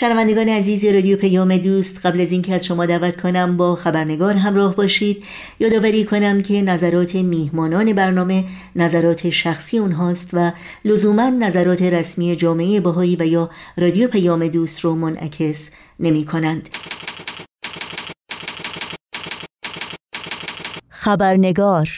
شنوندگان عزیز رادیو پیام دوست قبل از اینکه از شما دعوت کنم با خبرنگار همراه باشید یادآوری کنم که نظرات میهمانان برنامه نظرات شخصی اونهاست و لزوما نظرات رسمی جامعه باهایی و یا رادیو پیام دوست رو منعکس نمی کنند. خبرنگار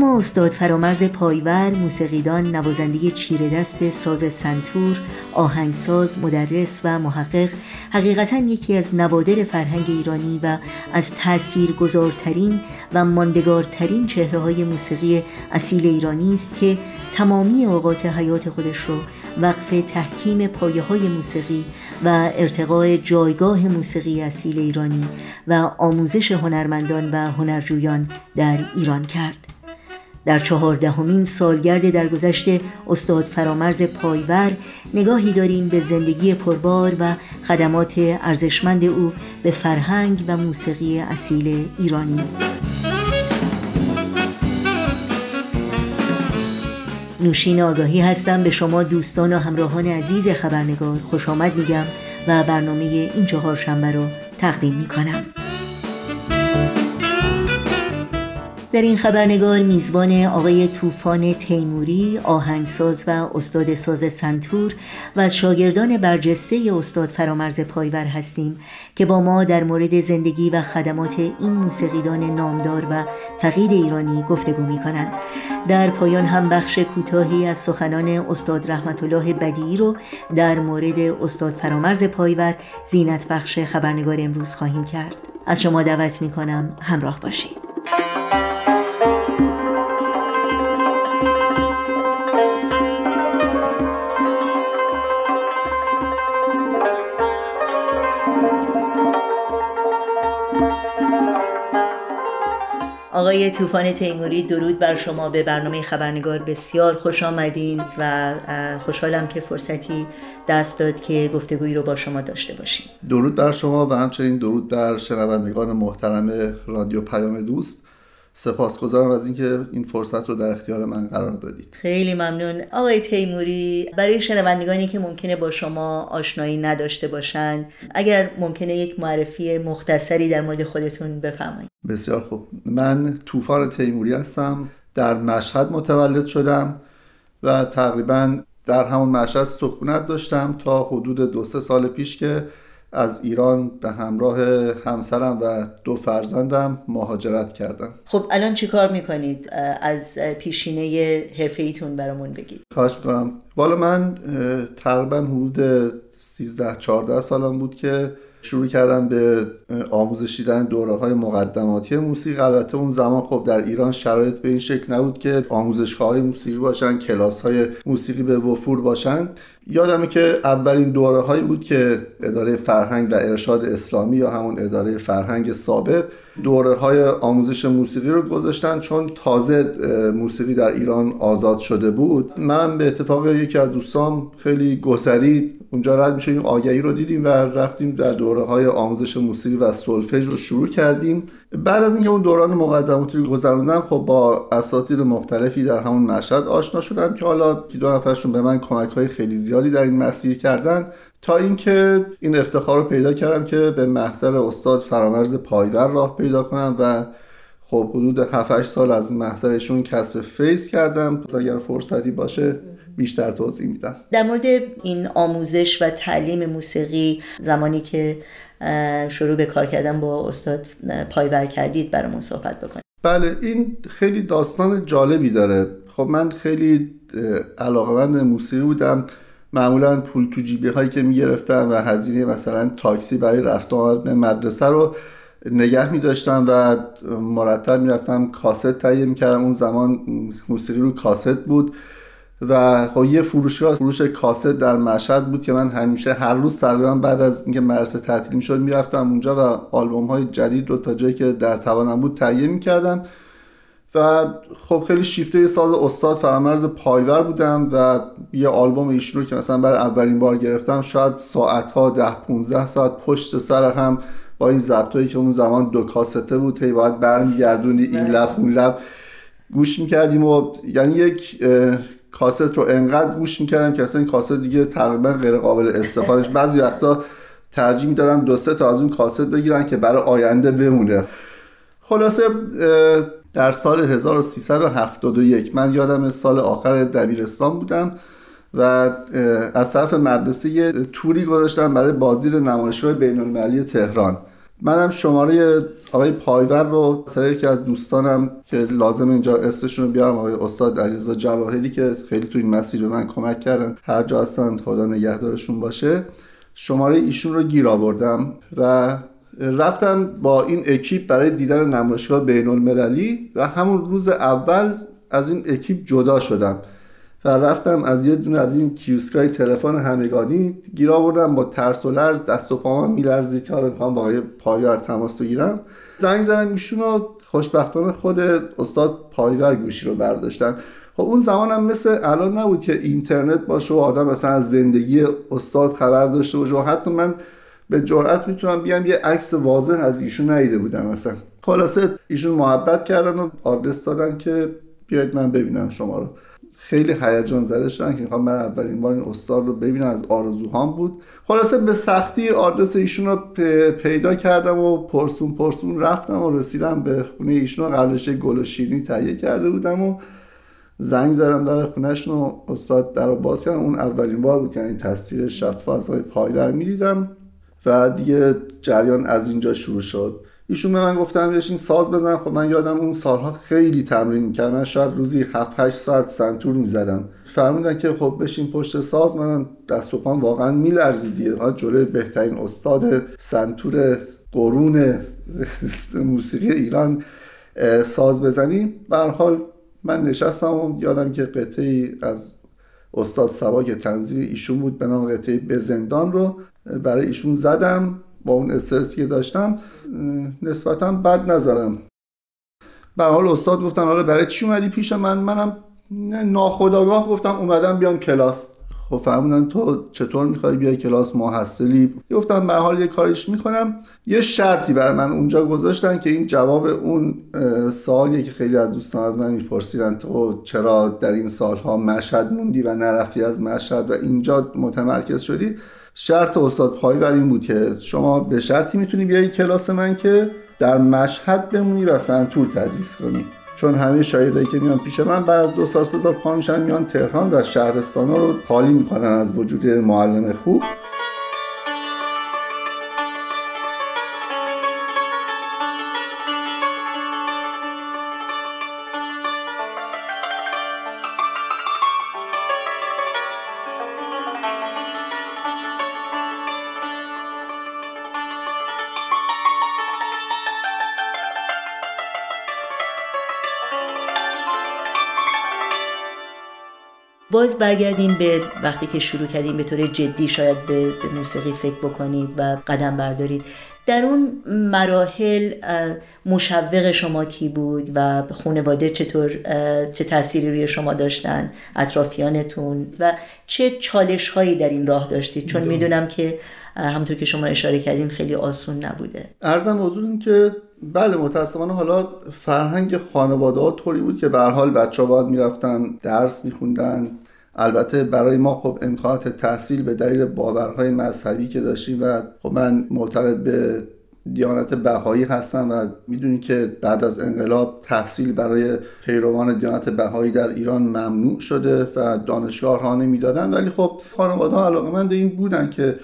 ما استاد فرامرز پایور موسیقیدان نوازنده چیره دست ساز سنتور آهنگساز مدرس و محقق حقیقتا یکی از نوادر فرهنگ ایرانی و از تأثیر گذارترین و ماندگارترین چهره های موسیقی اصیل ایرانی است که تمامی اوقات حیات خودش رو وقف تحکیم پایه های موسیقی و ارتقاء جایگاه موسیقی اصیل ایرانی و آموزش هنرمندان و هنرجویان در ایران کرد. در چهاردهمین سالگرد درگذشت استاد فرامرز پایور نگاهی داریم به زندگی پربار و خدمات ارزشمند او به فرهنگ و موسیقی اصیل ایرانی. نوشین آگاهی هستم به شما دوستان و همراهان عزیز خبرنگار خوش آمد میگم و برنامه این چهار شنبه رو تقدیم می‌کنم. در این خبرنگار میزبان آقای طوفان تیموری آهنگساز و استاد ساز سنتور و شاگردان برجسته استاد فرامرز پایور هستیم که با ما در مورد زندگی و خدمات این موسیقیدان نامدار و فقید ایرانی گفتگو می کنند در پایان هم بخش کوتاهی از سخنان استاد رحمت الله بدیعی رو در مورد استاد فرامرز پایور زینت بخش خبرنگار امروز خواهیم کرد. از شما دعوت می کنم همراه باشید. آقای طوفان تیموری درود بر شما. به برنامه خبرنگار بسیار خوش آمدین و خوشحالم که فرصتی دست داد که گفتگویی رو با شما داشته باشیم. درود بر شما و همچنین درود در شنوندگان محترم رادیو پیام دوست. سپاسگزارم از اینکه این فرصت رو در اختیار من قرار دادید. خیلی ممنون. آقای تیموری برای شنوندگانی که ممکنه با شما آشنایی نداشته باشن اگر ممکنه یک معرفی مختصری در مورد خودتون بفرمایید. بسیار خوب. من طوفان تیموری هستم در مشهد متولد شدم و تقریبا در همون مشهد سکونت داشتم تا حدود دو سه سال پیش که از ایران به همراه همسرم و دو فرزندم مهاجرت کردم. خب الان چی کار می‌کنید؟ از پیشینه حرفه برامون بگید. خواهش می‌کنم. بالا من تقریبا حدود 13 14 سالم بود که شروع کردم به آموزش دیدن دوره های مقدماتی موسیقی. البته اون زمان خب در ایران شرایط به این شکل نبود که آموزشگاه های موسیقی باشن کلاس های موسیقی به وفور باشن. یادمه که اولین دوره هایی بود که اداره فرهنگ و ارشاد اسلامی یا همون اداره فرهنگ سابق دوره های آموزش موسیقی رو گذاشتن چون تازه موسیقی در ایران آزاد شده بود. منم به اتفاق یکی از دوستام خیلی گسری اونجا رد میشه این آگهی رو دیدیم و رفتیم در دوره های آموزش موسیقی و سولفژ رو شروع کردیم. بعد از اینکه اون دوران مقدماتی رو گذروندم خب با اساتید مختلفی در همون مشهد آشنا شدم که حالا دو نفرشون به من کمک های خیلی زیادی در این مسیر کردن تا اینکه این افتخار رو پیدا کردم که به محضر استاد فرامرز پایور راه پیدا کنم و خب حدود 7 سال از محضرشون کسب فیض کردم. اگر فرصتی باشه بیشتر توضیح میدم. در مورد این آموزش و تعلیم موسیقی زمانی که شروع به کار کردن با استاد پایور کردید برامون صحبت بکنید. بله این خیلی داستان جالبی داره. خب من خیلی علاقمند موسیقی بودم. معمولا پول تو جیبی هایی که می‌گرفتم و هزینه مثلا تاکسی برای رفت آمد به مدرسه رو نگه می داشتم و مرتب می‌رفتم کاست تهیه می‌کردم. اون زمان موسیقی رو کاست بود و خب یه فروشگاه فروش کاست در مشهد بود که من همیشه هر روز تقریبا بعد از اینکه مدرسه تعطیل می‌شد می‌رفتم اونجا و آلبوم های جدید رو تا جایی که در توانم بود تهیه می‌کردم. و خب خیلی شیفته ساز استاد فرامرز پایور بودم و یه آلبوم ایشون رو که مثلا برای اولین بار گرفتم شاید ساعت ها ده 15 ساعت پشت سر هم با این ضبطایی که اون زمان دو کاسته بود هی باید برمیگردونی این لب اون لب. گوش می‌کردیم و یعنی یک کاست رو انقدر گوش می‌کردم که اصلا این کاست دیگه تقریبا غیر قابل استفاده بعضی وقتا ترجیح می‌دادم دو سه تا از اون کاست بگیرن که برای آینده بمونه. خلاصه در سال 1371 من یادم سال آخر دبیرستان بودم و از طرف مدرسه یه توری گذاشتم برای بازی نمایشگاه بین المللی تهران. منم شماره آقای پایور رو سر یکی از دوستانم که لازم اینجا اسمشون رو بیارم آقای استاد علیرضا جواهری که خیلی تو این مسیر به من کمک کردن هر جا هستن خدا نگهدارشون باشه. شماره ایشون رو گیر آوردم و رفتم با این اکیپ برای دیدن نمایشگاه بین المللی و همون روز اول از این اکیپ جدا شدم و رفتم از یه دونه از این کیوسکای تلفن همگانی گیر آوردم با ترس و لرز دست و پام میلرزید که می‌خوام با پایور تماس بگیرم. زنگ زدم ایشون خوشبختانه خود استاد پایور گوشی رو برداشتن. خب اون زمان هم مثل الان نبود که اینترنت باشه و آدم مثلا از زندگی استاد خبر داشته باشه و حتی من به جرئت می‌تونم بیام یه عکس واضح از ایشون ندیده بودم مثلا خلاصه ایشون محبت کردن و آدرس دادن که بیاید من ببینم شما رو. خیلی هیجان زده شدن که می‌خوام من اولین بار این استاد رو ببینم از آرزوهام بود. خلاصه به سختی آدرس ایشون رو پیدا کردم و پرسون پرسون رفتم و رسیدم به خونه ایشون رو. قبلش گل و شیرینی تهیه کرده بودم و زنگ زدم در خونهشون و استاد در باز کردم. اون اولین بار بود که این تصویر شفاف از پایدر می‌دیدم. و دیگه جریان از اینجا شروع شد. ایشون به من گفتن بشین ساز بزن. خب من یادم اون سالها خیلی تمرین می‌کردم. من شاید روزی 7 8 ساعت سنتور می‌زدم. فرمودن که خب بشین پشت ساز. من دست و پام واقعا میلرزید دیگه. جلوی بهترین استاد سنتور قرون موسیقی ایران ساز بزنیم. به حال من نشستم و یادم که قطعی از استاد سوا که تنظیم ایشون بود. به نام قطعه زندان رو. برای ایشون زدم با اون استرسی که داشتم نسبتا بد نذارم به حال استاد گفتن حالا برای چی اومدی پیش من؟ منم ناخداگاه گفتم اومدم بیام کلاس. خب فرمودن تو چطور می‌خوای بیای کلاس؟ محصلی گفتم به حال یه کاریش می‌کنم. یه شرطی برای من اونجا گذاشتن که این جواب اون سوالیه که خیلی از دوستان از من میپرسیدن تو چرا در این سالها مشهد موندی و نرفتی از مشهد و اینجا متمرکز شدی؟ شرط استاد پایور این بود که شما به شرطی می‌تونی بیای کلاس من که در مشهد بمونی و سنتور تدریس کنی. چون همه شاگردایی که میان پیش من بعد از دو سال سه سال پا میان تهران و شهرستان رو خالی می‌کنن از وجود معلم خوب. باز برگردیم به وقتی که شروع کردیم به طور جدی شاید به, به موسیقی فکر بکنید و قدم بردارید. در اون مراحل مشوق شما کی بود و خانواده چطور چه تأثیری روی شما داشتن اطرافیانتون و چه چالش هایی در این راه داشتید؟ چون می‌دونم که همونطور که شما اشاره کردین خیلی آسون نبوده. ارزم موضوع که بله متاسفانه حالا فرهنگ خانواده ها طوری بود که به حال بچه ها باید می‌رفتن درس میخوندن البته برای ما خب امکانات تحصیل به دلیل باورهای مذهبی که داشتیم و خب من معتقد به دیانت بهایی هستم و می‌دونی که بعد از انقلاب تحصیل برای پیروان دیانت بهایی در ایران ممنوع شده و دانشگاه ها نمی‌دادن. ولی خب خانواده ها علاقه این بودن که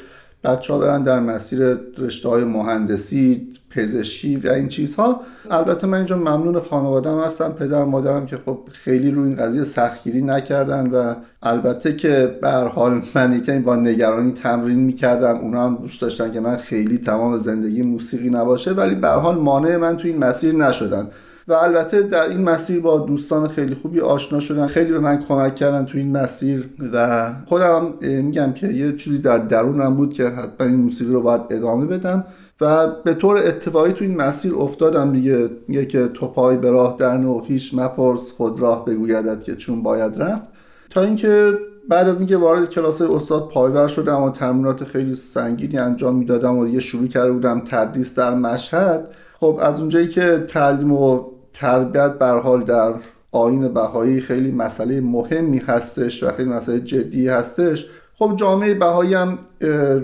بچه ها برن در مسیر رشته های مهندسی پزشکی و این چیزها. البته من اینجا ممنون خانوادم هستم پدر مادرم که خب خیلی روی این قضیه سختگیری نکردن و البته که به حال من که با نگرانی تمرین می‌کردم. اونا هم دوست داشتن که من خیلی تمام زندگی موسیقی نباشه ولی به حال مانع من تو این مسیر نشدن. و البته در این مسیر با دوستان خیلی خوبی آشنا شدن خیلی به من کمک کردن تو این مسیر. و خودم میگم که یه چیزی در درونم بود که حتما این موسیقی رو باید ادامه بدم. و به طور اتفاقی تو این مسیر افتادم دیگه. میگه که تو پای به راه در نو هیچ مپرس خود راه بگویدت که چون باید رفت. تا اینکه بعد از اینکه وارد کلاس استاد پایور شدم و تمرینات خیلی سنگینی انجام می‌دادم و دیگه شروع کرده بودم تدریس در مشهد خب از اونجایی که تعلیم و تربیت بر حال در آین بهایی خیلی مسئله مهمی هستش و خیلی مسئله جدی هستش خب جامعه بهایی هم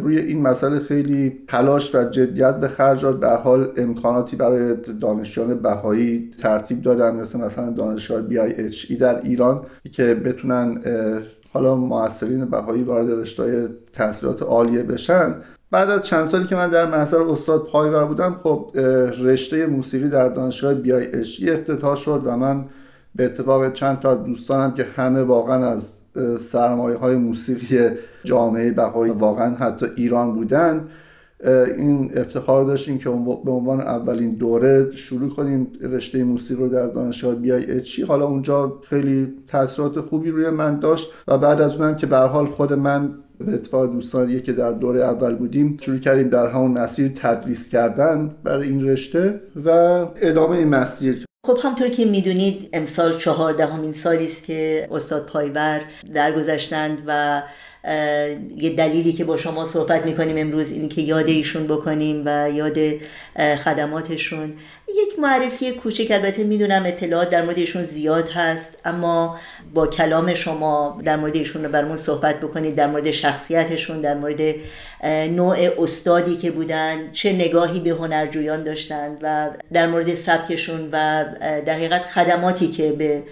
روی این مسئله خیلی تلاش و جدیت به خرج داد. به حال امکاناتی برای دانشجویان بهایی ترتیب دادن مثل مثلا دانشگاه ای در ایران که بتونن حالا موثرین بهایی وارد رشته تحصیلات عالیه بشن. بعد از چند سالی که من در محضر استاد پایور بودم خب رشته موسیقی در دانشگاه ای افتتاح شد و من به اتفاق چند تا از دوستانم که همه واقعا از سرمایه های موسیقی جامعه بهایی واقعا حتی ایران بودن. این افتخار داشتیم که به عنوان اولین دوره شروع کنیم رشته موسیقی رو در دانشگاه بیای اچی حالا اونجا خیلی تاثیرات خوبی روی من داشت و بعد از اونم که به حال خود من به اتفاق دوستان که در دوره اول بودیم شروع کردیم در همون مسیر تدریس کردن برای این رشته و ادامه مسیر خب همطور که می‌دونید امسال چهاردهمین سالی است که استاد پایور درگذشتند و یه دلیلی که با شما صحبت می‌کنیم امروز این که یاد ایشون بکنیم و یاد خدماتشون. یک معرفی کوچک البته می‌دونم اطلاعات در مورد ایشون زیاد هست اما با کلام شما در مورد ایشون رو برمون صحبت بکنید در مورد شخصیتشون در مورد نوع استادی که بودن چه نگاهی به هنرجویان داشتند و در مورد سبکشون و در حقیقت خدماتی که به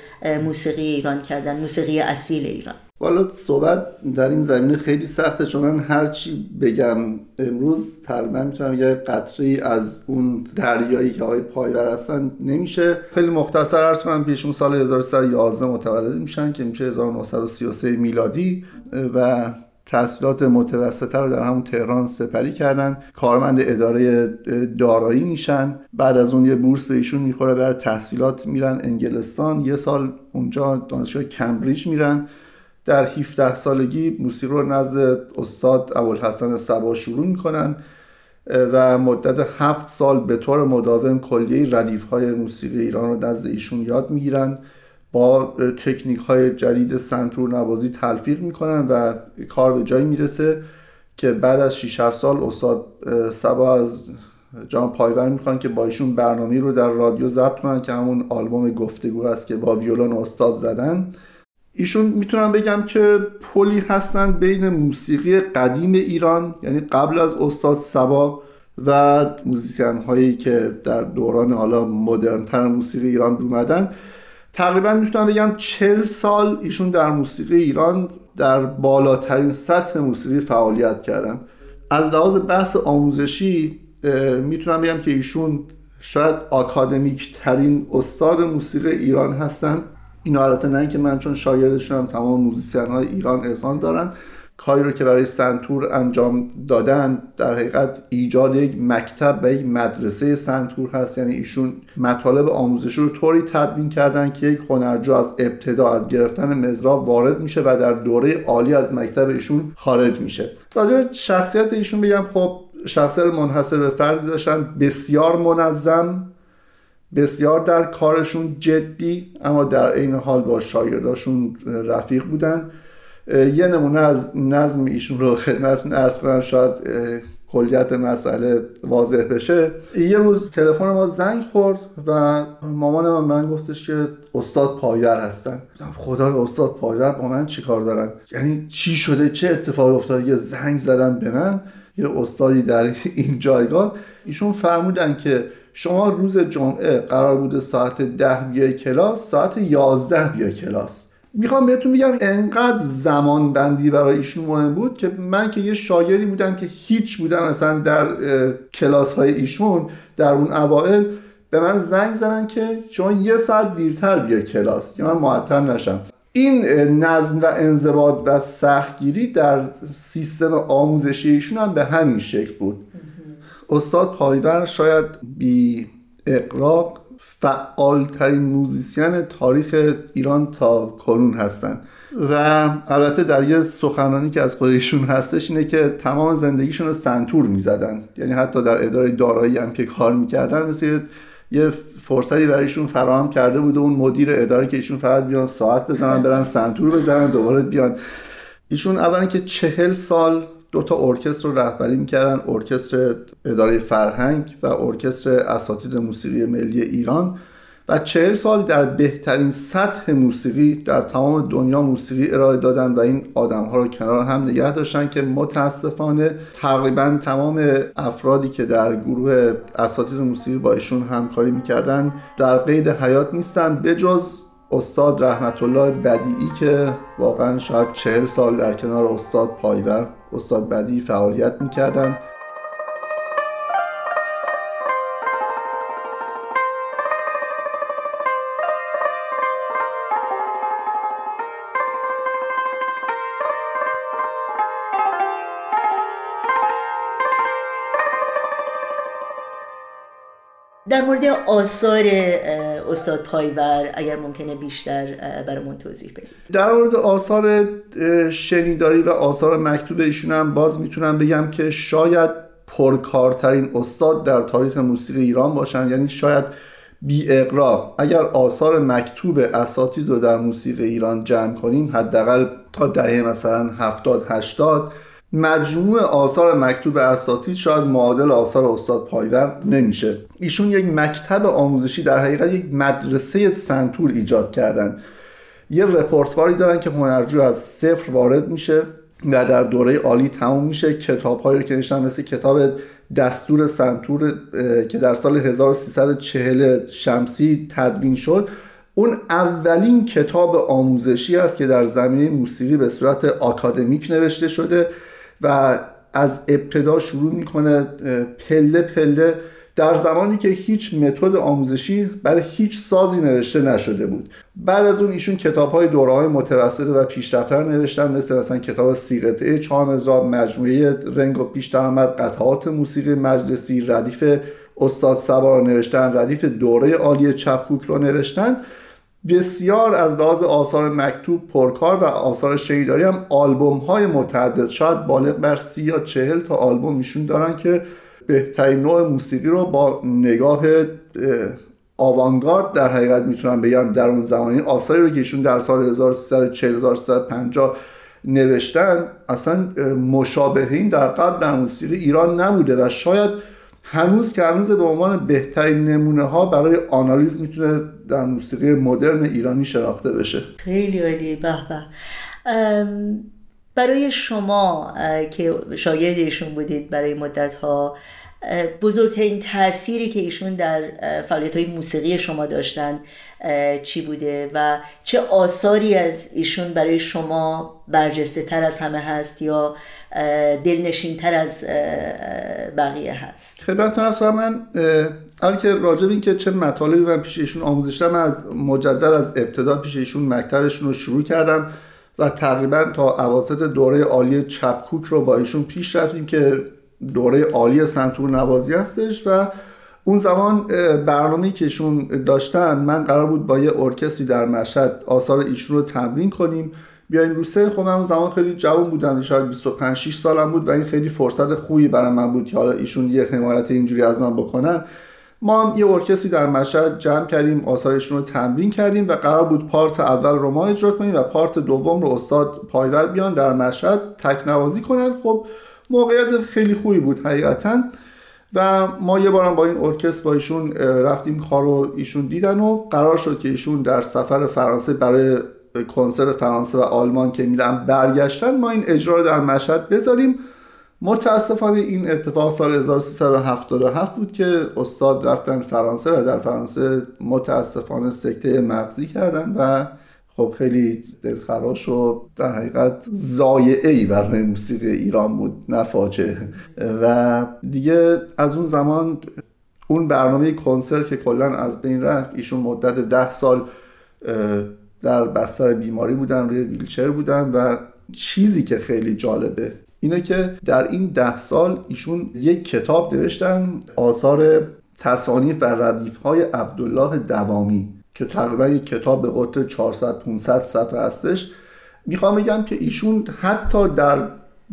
موسیقی ایران کردن موسیقی اصیل ایران. والا صحبت در این زمینه خیلی سخته چون من هرچی بگم امروز تقریبا می‌تونم یه قطری از اون دریایی که آقای پایور هستن نمیشه. خیلی مختصر ارز کنم پیشون سال 1311 متولد میشن که میشه 1933 میلادی و تحصیلات متوسطه رو در همون تهران سپری کردن. کارمند اداره دارایی میشن. بعد از اون یه بورس به ایشون می‌خوره برای تحصیلات میرن انگلستان. یه سال اونجا دانشگاه کمبریج میرن. در 17 سالگی موسیقی رو نزد استاد ابوالحسن صبا شروع می‌کنن و مدت هفت سال به طور مداوم کلیه ردیف های موسیقی ایران رو نزد ایشون یاد می‌گیرن با تکنیک های جدید سنتور نوازی تلفیق می‌کنن و کار به جایی می‌رسه که بعد از 6 7 سال استاد صبا از جناب پایور می‌خوان که با ایشون برنامه رو در رادیو ضبط کنن که همون آلبوم گفتگو است که با ویولون استاد زدن. ایشون می‌تونم بگم که پلی هستن بین موسیقی قدیم ایران یعنی قبل از استاد صبا و موزیسین هایی که در دوران حالا مدرنتر موسیقی ایران اومدن. تقریبا می‌تونم بگم چل سال ایشون در موسیقی ایران در بالاترین سطح موسیقی فعالیت کردن. از لحاظ بحث آموزشی می‌تونم بگم که ایشون شاید آکادمیک ترین استاد موسیقی ایران هستن. این البته نه اینکه من چون شاگردشونم تمام موزیسین های ایران اذعان دارن کاری رو که برای سنتور انجام دادن در حقیقت ایجاد یک مکتب و یک مدرسه سنتور هست. یعنی ایشون مطالب آموزش رو طوری تدوین کردن که یک هنرجو از ابتدا از گرفتن مزراب وارد میشه و در دوره عالی از مکتب ایشون خارج میشه. راجع شخصیت ایشون بگم خب شخصیت منحصر به فردی داشتن بسیار منظم. بسیار در کارشون جدی اما در عین حال با شاگرداشون رفیق بودن. یه نمونه از نظم ایشون رو خدمتتون ارز کنم شاید کلیت مسئله واضح بشه. یه روز تلفن ما زنگ خورد و مامانم من گفتش که استاد پایور هستن. خدا استاد پایور با من چیکار دارن؟ یعنی چی شده؟ چه اتفاقی افتاده؟ یه زنگ زدن به من یه استادی در این جایگاه. ایشون فرمودن که شما روز جمعه قرار بوده ساعت ده بیای کلاس ساعت یازده بیای کلاس. می‌خوام بهتون بگم انقدر زمان بندی برای ایشون مهم بود که من که یه شاگردی بودم که هیچ بودم مثلا در کلاس های ایشون در اون اوائل به من زنگ زدن که شما یه ساعت دیرتر بیا کلاس که من معطل نشم. این نظم و انضباط و سختگیری در سیستم آموزشی ایشون هم به همین شکل بود. استاد پایور شاید بی اغراق فعال ترین موزیسین تاریخ ایران تا کنون هستند و البته در یه سخنرانی که از خودشون هستش اینه که تمام زندگیشون رو سنتور می‌زدن. یعنی حتی در اداره دارایی هم که کار می‌کردن مثل یه فرصتی برایشون فراهم کرده بود و اون مدیر اداره که ایشون فقط بیان ساعت بزنن برن سنتور بزنن دوباره بیان. ایشون اولا که چهل سال دو تا ارکستر رو رهبری می‌کردن ارکستر اداره فرهنگ و ارکستر اساتید موسیقی ملی ایران. و چهل سال در بهترین سطح موسیقی در تمام دنیا موسیقی ارائه دادن و این آدم ها رو کنار هم نگه داشتن که متاسفانه تقریبا تمام افرادی که در گروه اساتید موسیقی با ایشون همکاری می‌کردن در قید حیات نیستن. بجز استاد رحمت الله بدیعی که واقعا شاید چهل سال در کنار استاد پایور استاد بدیعی فعالیت می‌کردن. در مورد آثار استاد پایور اگر ممکنه بیشتر برامون توضیح بدید. در مورد آثار شنیداری و آثار مکتوب ایشون هم باز می‌تونم بگم که شاید پرکارترین استاد در تاریخ موسیقی ایران باشن. یعنی شاید بی اغراق اگر آثار مکتوب اساتید رو در موسیقی ایران جمع کنیم حداقل تا دهه مثلا 70 80 مجموع آثار مکتوب اساتید شاید معادل آثار استاد پایور نمیشه. ایشون یک مکتب آموزشی در حقیقت یک مدرسه سنتور ایجاد کردن. یه رپورتواری دارن که هنرجو از صفر وارد میشه و در دوره عالی تموم میشه. کتاب هایی رو که نشتن مثل کتاب دستور سنتور که در سال 1340 شمسی تدوین شد. اون اولین کتاب آموزشی است که در زمینه موسیقی به صورت آکادمیک نوشته شده. و از ابتدا شروع می‌کنه پله پله. در زمانی که هیچ متد آموزشی برای هیچ سازی نوشته نشده بود. بعد از اون ایشون کتاب های دوره های متوسطه و پیشرفتر نوشتن مثل مثلا کتاب سیغته چهارمزار مجموعه رنگ و پیش درآمد قطعات موسیقی مجلسی ردیف استاد سوار نوشتن ردیف دوره عالی چپکوک رو نوشتن. بسیار از لحاظ آثار مکتوب پرکار و آثار شنیداری هم آلبوم های متعدد. شاید بالغ بر سی یا چهل تا آلبوم ایشون دارن که بهترین نوع موسیقی رو با نگاه آوانگارد در حقیقت می‌تونم بگم در اون زمانی آثاری رو که ایشون در سال 1340 نوشتن اصلا مشابه این در قبل در موسیقی ایران نبوده و شاید هنوز که هنوز به عنوان بهترین نمونه ها برای آنالیز می‌تونه در موسیقی مدرن ایرانی شناخته بشه. خیلی عالی به برای شما که شاگرد ایشون بودید برای مدت ها بزرگترین تأثیری که ایشون در فعالیت های موسیقی شما داشتن چی بوده و چه آثاری از ایشون برای شما برجسته تر از همه هست یا دلنشین تر از بقیه هست. خدمت اصلا من حالا که راجب این که چه مطالبی من پیش ایشون آموزش از مجدد از ابتدا پیش ایشون مکتبشون رو شروع کردم و تقریبا تا اواسط دوره عالی چپکوک رو با ایشون پیش رفتیم که دوره عالی سنتور نوازی هستش و اون زمان برنامه که ایشون داشتن من قرار بود با یه ارکستری در مشهد آثار ایشون رو تمرین کنیم. بیایم رو سه خب من اون زمان خیلی جوان بودم. شاید 25 6 سالم بود و این خیلی فرصت خوبی برای من بود که حالا ایشون یه حمایت اینجوری از من بکنن. ما هم یه ارکستری در مشهد جمع کردیم آثارشون رو تمرین کردیم و قرار بود پارت اول رو ما اجرا کنیم و پارت دوم رو استاد پایور بیان در مشهد تکنوازی کنن. خب موقعیت خیلی خوبی بود حقیقتا. و ما یه بارم با این ارکستر با ایشون رفتیم کارو ایشون دیدن و قرار شد که ایشون در سفر فرانسه برای کنسرت فرانسه و آلمان که میرن برگشتن ما این اجرا رو در مشهد بذاریم. متاسفانه این اتفاق سال 1377 بود که استاد رفتن فرانسه و در فرانسه متاسفانه سکته مغزی کردن و خب خیلی دلخراش و در حقیقت زایعه ای برای موسیقی ایران بود نه و دیگه از اون زمان اون برنامه کنسرت که کلا از بین رفت ایشون مدت ده سال در بستر بیماری بودن روی ویلچر بودن و چیزی که خیلی جالبه اینه که در این ده سال ایشون یک کتاب نوشتن آثار تصانیف و ردیف های عبدالله دوامی که تقریبا یک کتاب به قطر 400 500 صفحه هستش. می‌خوام بگم که ایشون حتی در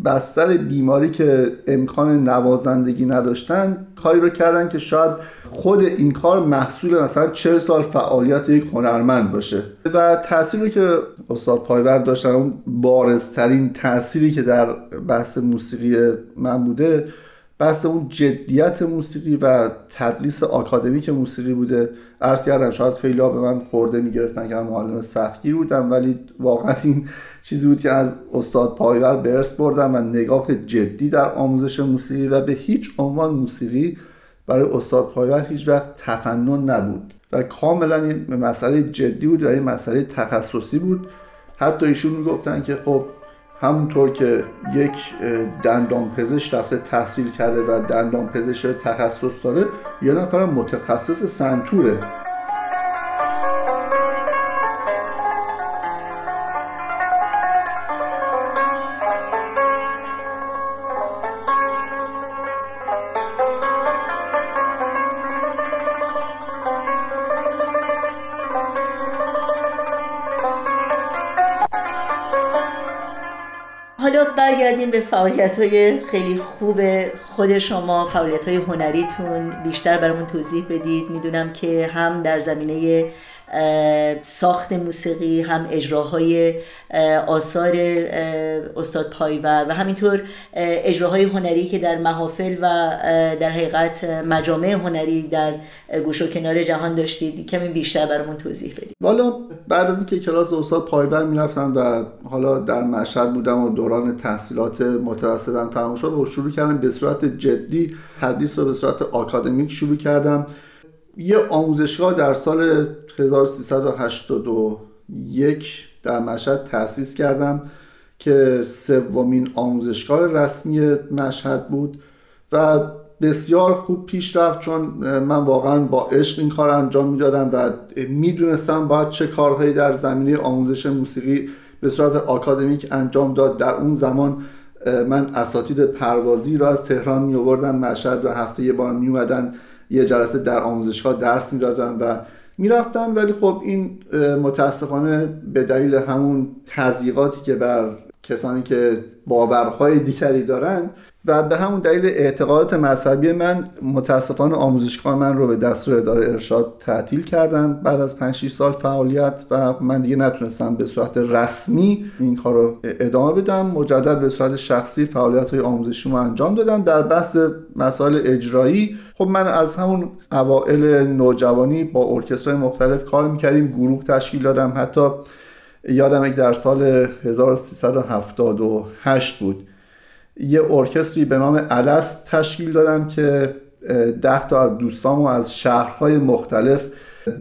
بستر بیماری که امکان نوازندگی نداشتن کاری رو کردن که شاید خود این کار محصول مثلا 40 سال فعالیت یک هنرمند باشه. و تأثیری که استاد پایور داشتن اون بارزترین تأثیری که در بحث موسیقی من بوده بحث اون جدیت موسیقی و تدلیس آکادمیک موسیقی بوده. عرض کردم شاید خیلی ها به من خورده می‌گرفتن که من معلم سختگیر بودم ولی واقعا این چیزی بود که از استاد پایور برس بردم و نگاه جدی در آموزش موسیقی و به هیچ عنوان موسیقی برای استاد پایور هیچ وقت تفنن نبود و کاملا این مسئله جدی بود و این مسئله تخصصی بود. حتی ایشون می‌گفتن که خب همونطور که یک دندان پزشک رفته تحصیل کرده و دندان پزشک تخصص داره یه نفر متخصص سنتوره. حالا برگردیم به فعالیت های خیلی خوب خود شما فعالیت های هنریتون. بیشتر برامون توضیح بدید. می‌دونم که هم در زمینه ساخت موسیقی هم اجراهای آثار استاد پایور و همینطور اجراهای هنری که در محافل و در حقیقت مجامع هنری در گوش و کنار جهان داشتید کمی بیشتر برامون توضیح بدید. والا بعد از اینکه کلاس استاد پایور می‌رفتم و حالا در مشهد بودم و دوران تحصیلات متوسطم تمام شد و شروع کردم به صورت جدی تدریس رو به صورت آکادمیک شروع کردم. یه آموزشگاه در سال 1381 در مشهد تأسیس کردم که سومین آموزشگاه رسمی مشهد بود و بسیار خوب پیش رفت چون من واقعا با عشق این کار انجام می‌دادم و می‌دونستم باید چه کارهایی در زمینه آموزش موسیقی به صورت آکادمیک انجام داد. در اون زمان من اساتید پروازی را از تهران می مشهد و هفته یه بار می اومدن یه جلسه در آموزشگاه درس می‌دادن و می‌رفتن. ولی خب این متاسفانه به دلیل همون تضییقاتی که بر کسانی که باورهای دیگری دارن و به همون دلیل اعتقادات مذهبی من متاسفانه آموزشگاه من رو به دستور اداره ارشاد تعطیل کردن. بعد از 5 6 سال فعالیت و من دیگه نتونستم به صورت رسمی این کار رو ادامه بدم. مجدد به صورت شخصی فعالیت های آموزشی رو انجام دادم. در بحث مسائل اجرایی خب من از همون اوائل نوجوانی با ارکسترهای مختلف کار می‌کردیم. گروه تشکیل دادم. حتی یادم در سال 1378 بود. یه ارکستری به نام الست تشکیل دادم که ده تا از دوستامو از شهرهای مختلف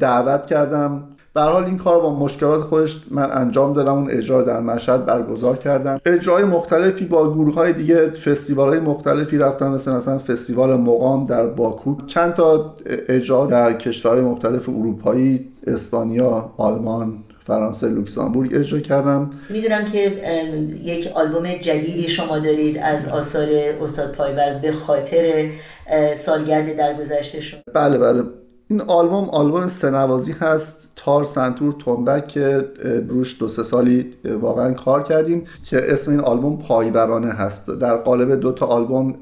دعوت کردم. به حال این کار با مشکلات خودش من انجام دادم اون اجرا در مشهد برگزار کردم. اجرای مختلفی با گروه های دیگه فستیوال های مختلفی رفتم مثل مثلا فستیوال مقام در باکو. چند تا اجرا در کشورهای مختلف اروپایی اسپانیا آلمان. فرانسه لوکزامبورگ اجرا کردم. می‌دونم که یک آلبوم جدیدی شما دارید از آثار استاد پایور به خاطر سالگرد درگذشته شما. بله بله. این آلبوم آلبوم سنوازی هست تار سنتور تنبک که روش دو سه سالی واقعا کار کردیم که اسم این آلبوم پایورانه هست. در قالب دو تا آلبوم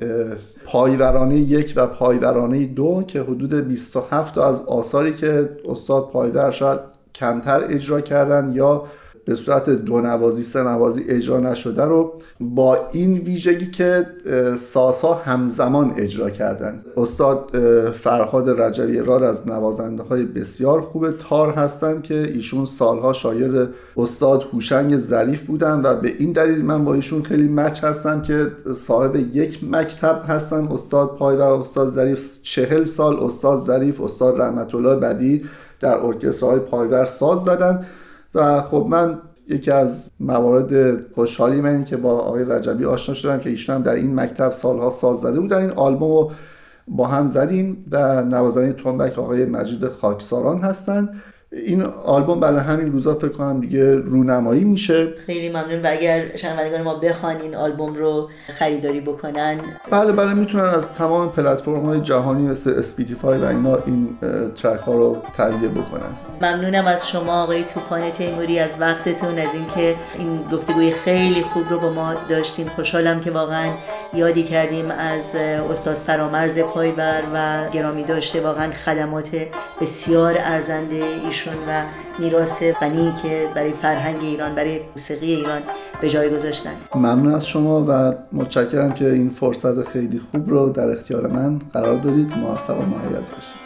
پایورانه یک و پایورانه دو که حدود 27 تا از آثاری که استاد پایور شاید کمتر اجرا کردن یا به صورت دو نوازی سه نوازی اجرا نشده رو با این ویژگی که ساسا همزمان اجرا کردن. استاد فرهاد رجبی راد از نوازنده های بسیار خوب تار هستند که ایشون سالها شایر استاد هوشنگ ظریف بودن و به این دلیل من با ایشون خیلی مچ هستم که صاحب یک مکتب هستن. استاد پای و استاد ظریف چهل سال استاد ظریف استاد رحمت الله بدی در ارکسترهای پایور ساز زدن. و خب من یکی از موارد خوشحالی من که با آقای رجبی آشنا شدم که ایشون هم در این مکتب سالها ساز زده بودن این آلبوم رو با هم زدیم و نوازنده تنبک آقای مجید خاکساران هستند این آلبوم برای همین روزا فکر کنم دیگه رونمایی میشه. خیلی ممنون و اگر شنوندگان ما بخوان این آلبوم رو خریداری بکنن. بله بله می‌تونن از تمام پلتفرم های جهانی مثل Spotify و اینا این ترک ها رو تهیه بکنن. ممنونم از شما آقای توفان تیموری از وقتتون از اینکه این گفتگوی خیلی خوب رو با ما داشتیم. خوشحالم که واقعا یادی کردیم از استاد فرامرز پایور و گرامی داشته واقعا خدمات بسیار ارزنده ایشون و میراث غنی که برای فرهنگ ایران برای موسیقی ایران به جای گذاشتن. ممنون از شما و متشکرم که این فرصت خیلی خوب رو در اختیار من قرار دادید. موفق و معید باشید.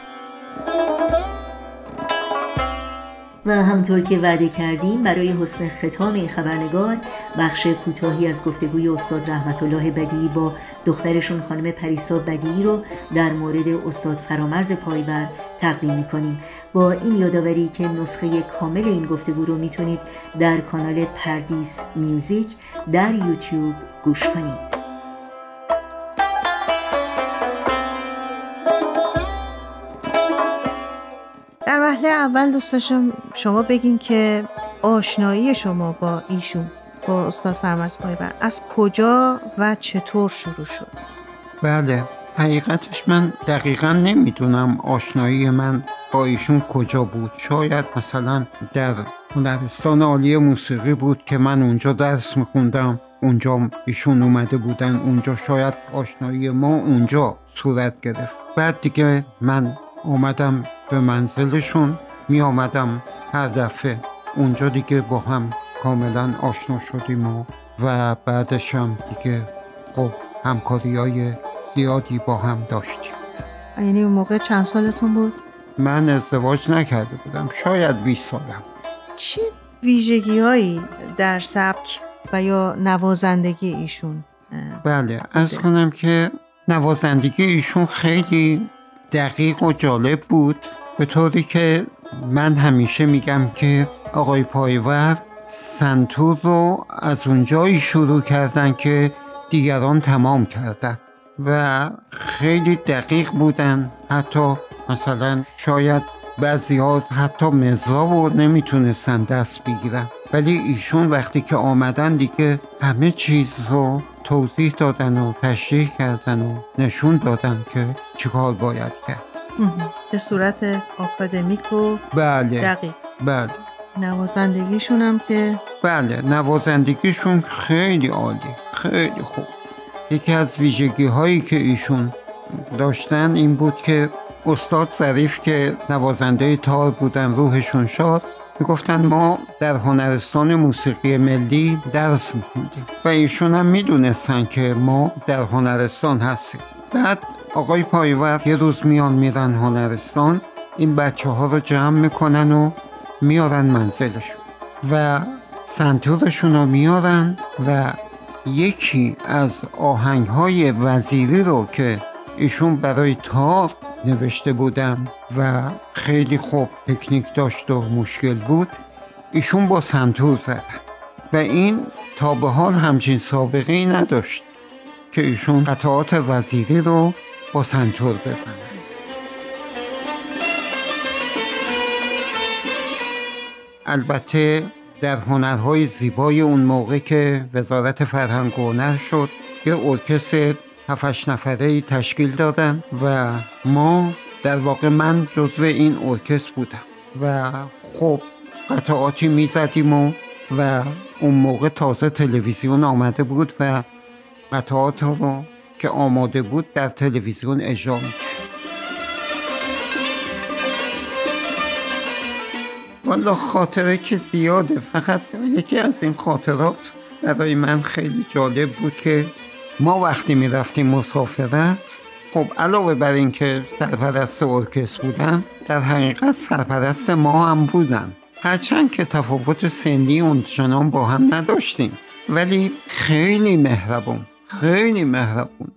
و همطور که وعده کردیم برای حسن ختام این خبرنگار بخش کوتاهی از گفتگوی استاد رحمت الله بدی با دخترشون خانم پریسا بدی رو در مورد استاد فرامرز پایور تقدیم می‌کنیم. با این یادآوری که نسخه کامل این گفتگو رو می‌تونید در کانال پردیس میوزیک در یوتیوب گوش کنید. در وهله اول دوست شما بگین که آشنایی شما با ایشون با استاد فرمز پایبر از کجا و چطور شروع شد؟ بله حقیقتش من دقیقا نمی‌دونم آشنایی من با ایشون کجا بود. شاید مثلا در هنرستان عالی موسیقی بود که من اونجا درس میخوندم اونجا ایشون اومده بودن اونجا شاید آشنایی ما اونجا صورت گرفت. بعد دیگه من اومدم به منزلشون می آمدم هر دفعه. اونجا دیگه با هم کاملا آشنا شدیم و, و بعدش هم دیگه خب همکاری های زیادی با هم داشتیم. یعنی اون موقع چند سالتون بود؟ من ازدواج نکرده بودم. شاید 20 سالم. چه ویژگی هایی در سبک و یا نوازندگی ایشون؟ بله از کنم که نوازندگی ایشون خیلی دقیق و جالب بود. به طوری که من همیشه میگم که آقای پایور سنتور رو از اونجایی شروع کردن که دیگران تمام کردن و خیلی دقیق بودن. حتی مثلا شاید بعضی حتی مزرا رو نمی‌تونستن دست بگیرن. ولی ایشون وقتی که آمدن دیگه همه چیز رو توضیح دادن و تشریح کردن و نشون دادن که چیکار باید کرد؟ به صورت آکادمیک و بله. دقیق. بله. نوازندگیشون هم که بله. نوازندگیشون خیلی عالی. خیلی خوب. یکی از ویژگی هایی که ایشون داشتن این بود که استاد ظریف که نوازنده تار بودن روحشون شاد می‌گفتن ما در هنرستان موسیقی ملی درس میخوندیم. و ایشون هم می‌دونستن که ما در هنرستان هستیم. بعد آقای پایور یه روز میان میرن هنرستان این بچه ها رو جمع می‌کنن و میارن منزلشون. و سنتورشون رو میارن و یکی از آهنگ های وزیری رو که ایشون برای تار نوشته بودن و خیلی خوب تکنیک داشت و مشکل بود ایشون با سنتور زدن. و این تا به حال همچین سابقه ای نداشت که ایشون قطعات وزیری رو با سنتور بزنن البته در هنرهای زیبای اون موقع که وزارت فرهنگ و هنر شد یه ارکستر هفتش نفره تشکیل دادن و ما در واقع من جزو این ارکستر بودم. و خب قطعاتی می‌زدیم و و اون موقع تازه تلویزیون آمده بود و قطعات رو که آماده بود در تلویزیون اجرا می‌کرد. والا خاطره که زیاده فقط یکی از این خاطرات برای من خیلی جالب بود که ما وقتی می‌رفتیم مسافرت خب علاوه بر اینکه سرپرست ارکست بودن در حقیقت سرپرست ما هم بودن. هرچند که تفاوت سنی اونچنان با هم نداشتیم. ولی خیلی مهربون. خیلی مهربون.